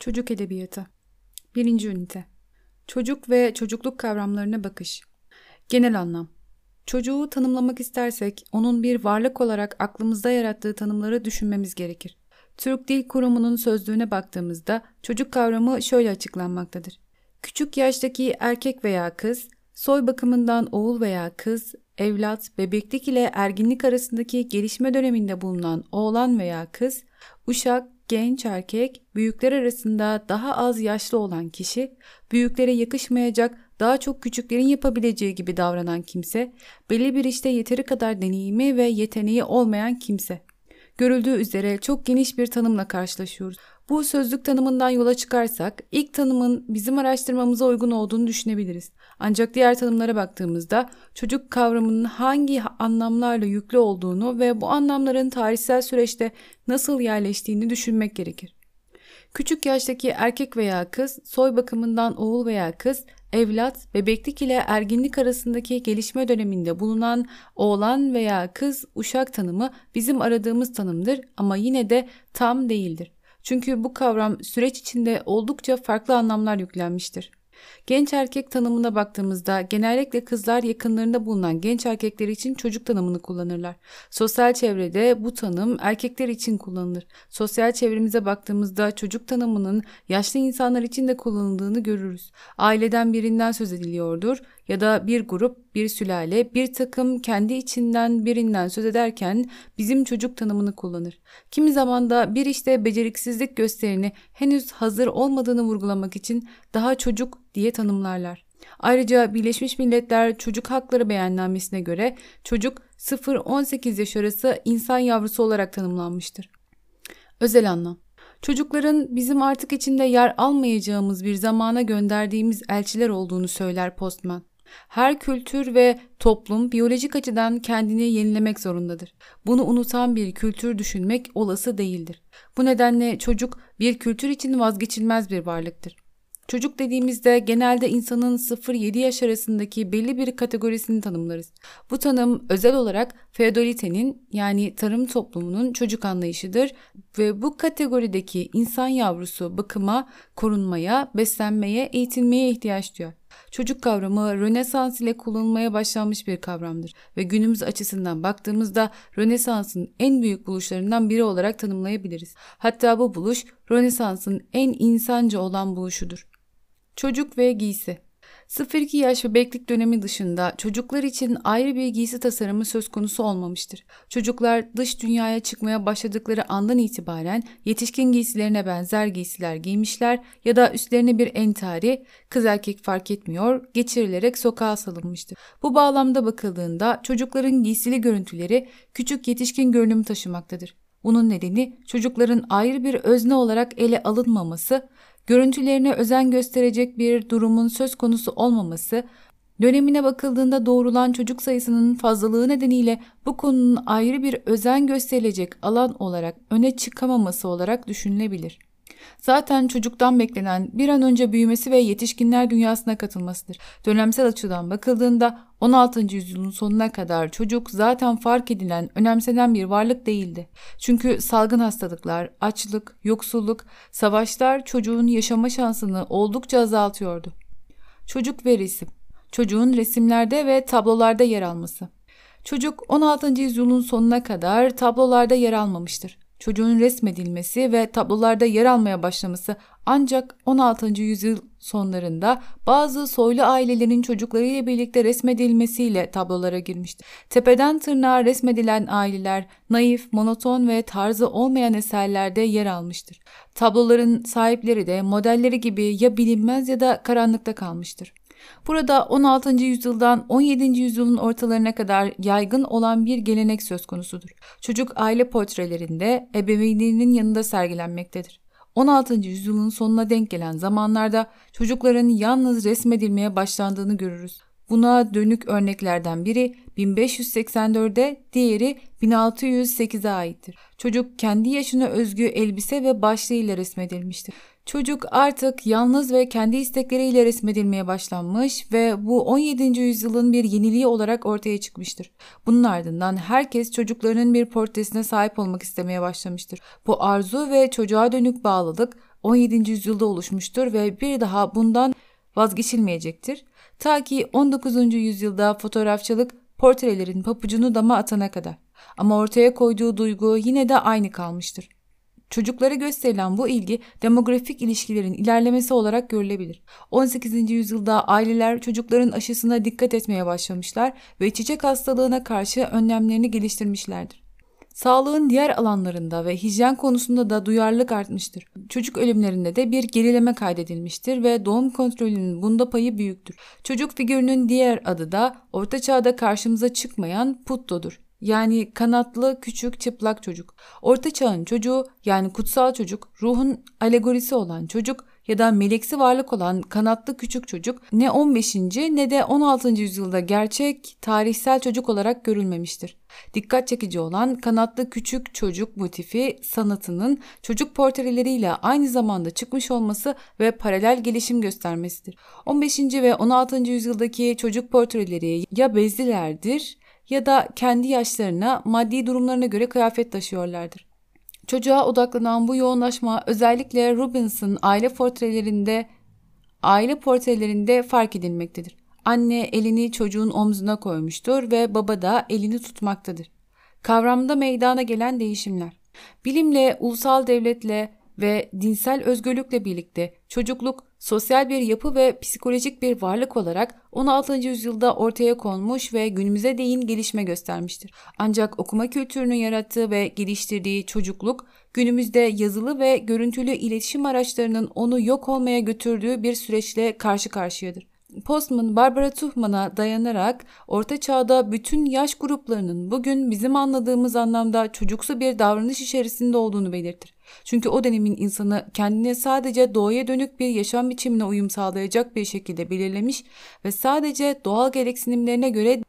Çocuk Edebiyatı 1. Ünite Çocuk ve çocukluk kavramlarına bakış Genel anlam Çocuğu tanımlamak istersek onun bir varlık olarak aklımızda yarattığı tanımları düşünmemiz gerekir. Türk Dil Kurumu'nun sözlüğüne baktığımızda çocuk kavramı şöyle açıklanmaktadır. Küçük yaştaki erkek veya kız, soy bakımından oğul veya kız, evlat, bebeklik ile erginlik arasındaki gelişme döneminde bulunan oğlan veya kız, uşak, genç erkek, büyükler arasında daha az yaşlı olan kişi, büyüklere yakışmayacak daha çok küçüklerin yapabileceği gibi davranan kimse, belli bir işte yeteri kadar deneyimi ve yeteneği olmayan kimse. Görüldüğü üzere çok geniş bir tanımla karşılaşıyoruz. Bu sözlük tanımından yola çıkarsak ilk tanımın bizim araştırmamıza uygun olduğunu düşünebiliriz. Ancak diğer tanımlara baktığımızda çocuk kavramının hangi anlamlarla yüklü olduğunu ve bu anlamların tarihsel süreçte nasıl yerleştiğini düşünmek gerekir. Küçük yaştaki erkek veya kız, soy bakımından oğul veya kız, evlat, bebeklik ile erginlik arasındaki gelişme döneminde bulunan oğlan veya kız uşak tanımı bizim aradığımız tanımdır ama yine de tam değildir. Çünkü bu kavram süreç içinde oldukça farklı anlamlar yüklenmiştir. Genç erkek tanımına baktığımızda genellikle kızlar yakınlarında bulunan genç erkekler için çocuk tanımını kullanırlar. Sosyal çevrede bu tanım erkekler için kullanılır. Sosyal çevremize baktığımızda çocuk tanımının yaşlı insanlar için de kullanıldığını görürüz. Aileden birinden söz ediliyordur ya da bir grup, bir sülale, bir takım kendi içinden birinden söz ederken bizim çocuk tanımını kullanır. Kimi zaman da bir işte beceriksizlik gösterini henüz hazır olmadığını vurgulamak için daha çocuk diye tanımlarlar. Ayrıca Birleşmiş Milletler Çocuk Hakları Beyannamesi'ne göre çocuk 0-18 yaş arası insan yavrusu olarak tanımlanmıştır. Özel anlam Çocukların bizim artık içinde yer almayacağımız bir zamana gönderdiğimiz elçiler olduğunu söyler Postman. Her kültür ve toplum biyolojik açıdan kendini yenilemek zorundadır. Bunu unutan bir kültür düşünmek olası değildir. Bu nedenle çocuk bir kültür için vazgeçilmez bir varlıktır. Çocuk dediğimizde genelde insanın 0-7 yaş arasındaki belli bir kategorisini tanımlarız. Bu tanım özel olarak feodalitenin yani tarım toplumunun çocuk anlayışıdır ve bu kategorideki insan yavrusu bakıma, korunmaya, beslenmeye, eğitilmeye ihtiyaç duyar. Çocuk kavramı Rönesans ile kullanılmaya başlanmış bir kavramdır ve günümüz açısından baktığımızda Rönesans'ın en büyük buluşlarından biri olarak tanımlayabiliriz. Hatta bu buluş Rönesans'ın en insanca olan buluşudur. Çocuk ve giysi 0-2 yaş ve beklik dönemi dışında çocuklar için ayrı bir giysi tasarımı söz konusu olmamıştır. Çocuklar dış dünyaya çıkmaya başladıkları andan itibaren yetişkin giysilerine benzer giysiler giymişler ya da üstlerine bir entari, kız erkek fark etmiyor, geçirilerek sokağa salınmıştır. Bu bağlamda bakıldığında çocukların giysili görüntüleri küçük yetişkin görünüm taşımaktadır. Bunun nedeni çocukların ayrı bir özne olarak ele alınmaması görüntülerine özen gösterecek bir durumun söz konusu olmaması, dönemine bakıldığında doğrulan çocuk sayısının fazlalığı nedeniyle bu konunun ayrı bir özen gösterilecek alan olarak öne çıkamaması olarak düşünülebilir. Zaten çocuktan beklenen bir an önce büyümesi ve yetişkinler dünyasına katılmasıdır. Dönemsel açıdan bakıldığında 16. yüzyılın sonuna kadar çocuk zaten fark edilen, önemsenen bir varlık değildi. Çünkü salgın hastalıklar, açlık, yoksulluk, savaşlar çocuğun yaşama şansını oldukça azaltıyordu. Çocuk ve resim Çocuğun resimlerde ve tablolarda yer alması Çocuk 16. yüzyılın sonuna kadar tablolarda yer almamıştır çocuğun resmedilmesi ve tablolarda yer almaya başlaması ancak 16. yüzyıl sonlarında bazı soylu ailelerin çocuklarıyla birlikte resmedilmesiyle tablolara girmişti. Tepeden tırnağa resmedilen aileler naif, monoton ve tarzı olmayan eserlerde yer almıştır. Tabloların sahipleri de modelleri gibi ya bilinmez ya da karanlıkta kalmıştır. Burada 16. yüzyıldan 17. yüzyılın ortalarına kadar yaygın olan bir gelenek söz konusudur. Çocuk aile portrelerinde ebeveynlerinin yanında sergilenmektedir. 16. yüzyılın sonuna denk gelen zamanlarda çocukların yalnız resmedilmeye başlandığını görürüz. Buna dönük örneklerden biri 1584'de, diğeri 1608'e aittir. Çocuk kendi yaşına özgü elbise ve başlığıyla resmedilmiştir. Çocuk artık yalnız ve kendi istekleriyle resmedilmeye başlanmış ve bu 17. yüzyılın bir yeniliği olarak ortaya çıkmıştır. Bunun ardından herkes çocuklarının bir portresine sahip olmak istemeye başlamıştır. Bu arzu ve çocuğa dönük bağlılık 17. yüzyılda oluşmuştur ve bir daha bundan vazgeçilmeyecektir. Ta ki 19. yüzyılda fotoğrafçılık portrelerin papucunu dama atana kadar. Ama ortaya koyduğu duygu yine de aynı kalmıştır. Çocuklara gösterilen bu ilgi demografik ilişkilerin ilerlemesi olarak görülebilir. 18. yüzyılda aileler çocukların aşısına dikkat etmeye başlamışlar ve çiçek hastalığına karşı önlemlerini geliştirmişlerdir. Sağlığın diğer alanlarında ve hijyen konusunda da duyarlılık artmıştır. Çocuk ölümlerinde de bir gerileme kaydedilmiştir ve doğum kontrolünün bunda payı büyüktür. Çocuk figürünün diğer adı da Orta Çağ'da karşımıza çıkmayan puttodur. Yani kanatlı küçük çıplak çocuk. Orta çağın çocuğu yani kutsal çocuk, ruhun alegorisi olan çocuk ya da meleksi varlık olan kanatlı küçük çocuk ne 15. ne de 16. yüzyılda gerçek tarihsel çocuk olarak görülmemiştir. Dikkat çekici olan kanatlı küçük çocuk motifi sanatının çocuk portreleriyle aynı zamanda çıkmış olması ve paralel gelişim göstermesidir. 15. ve 16. yüzyıldaki çocuk portreleri ya bezlilerdir ya da kendi yaşlarına, maddi durumlarına göre kıyafet taşıyorlardır. Çocuğa odaklanan bu yoğunlaşma özellikle Rubenss'ın aile portrelerinde aile portrelerinde fark edilmektedir. Anne elini çocuğun omzuna koymuştur ve baba da elini tutmaktadır. Kavramda meydana gelen değişimler. Bilimle, ulusal devletle ve dinsel özgürlükle birlikte çocukluk sosyal bir yapı ve psikolojik bir varlık olarak 16. yüzyılda ortaya konmuş ve günümüze değin gelişme göstermiştir. Ancak okuma kültürünü yarattığı ve geliştirdiği çocukluk günümüzde yazılı ve görüntülü iletişim araçlarının onu yok olmaya götürdüğü bir süreçle karşı karşıyadır. Postman, Barbara Tuchman'a dayanarak Orta Çağ'da bütün yaş gruplarının bugün bizim anladığımız anlamda çocuksu bir davranış içerisinde olduğunu belirtir. Çünkü o dönemin insanı kendine sadece doğaya dönük bir yaşam biçimine uyum sağlayacak bir şekilde belirlemiş ve sadece doğal gereksinimlerine göre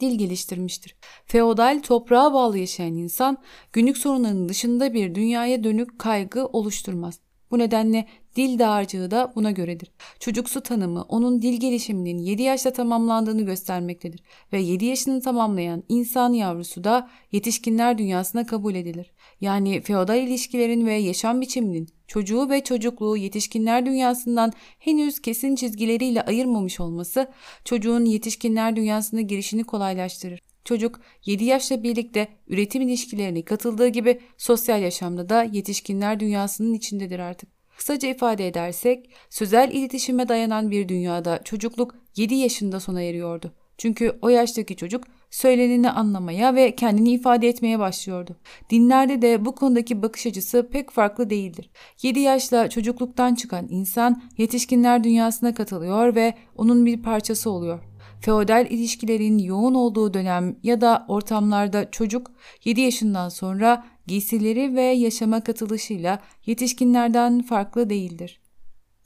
dil geliştirmiştir. Feodal toprağa bağlı yaşayan insan günlük sorunlarının dışında bir dünyaya dönük kaygı oluşturmaz. Bu nedenle dil dağarcığı da buna göredir. Çocuksu tanımı onun dil gelişiminin 7 yaşta tamamlandığını göstermektedir ve 7 yaşını tamamlayan insan yavrusu da yetişkinler dünyasına kabul edilir. Yani feodal ilişkilerin ve yaşam biçiminin çocuğu ve çocukluğu yetişkinler dünyasından henüz kesin çizgileriyle ayırmamış olması çocuğun yetişkinler dünyasına girişini kolaylaştırır. Çocuk 7 yaşla birlikte üretim ilişkilerine katıldığı gibi sosyal yaşamda da yetişkinler dünyasının içindedir artık. Kısaca ifade edersek sözel iletişime dayanan bir dünyada çocukluk 7 yaşında sona eriyordu. Çünkü o yaştaki çocuk söyleneni anlamaya ve kendini ifade etmeye başlıyordu. Dinlerde de bu konudaki bakış açısı pek farklı değildir. 7 yaşla çocukluktan çıkan insan yetişkinler dünyasına katılıyor ve onun bir parçası oluyor. Feodal ilişkilerin yoğun olduğu dönem ya da ortamlarda çocuk 7 yaşından sonra giysileri ve yaşama katılışıyla yetişkinlerden farklı değildir.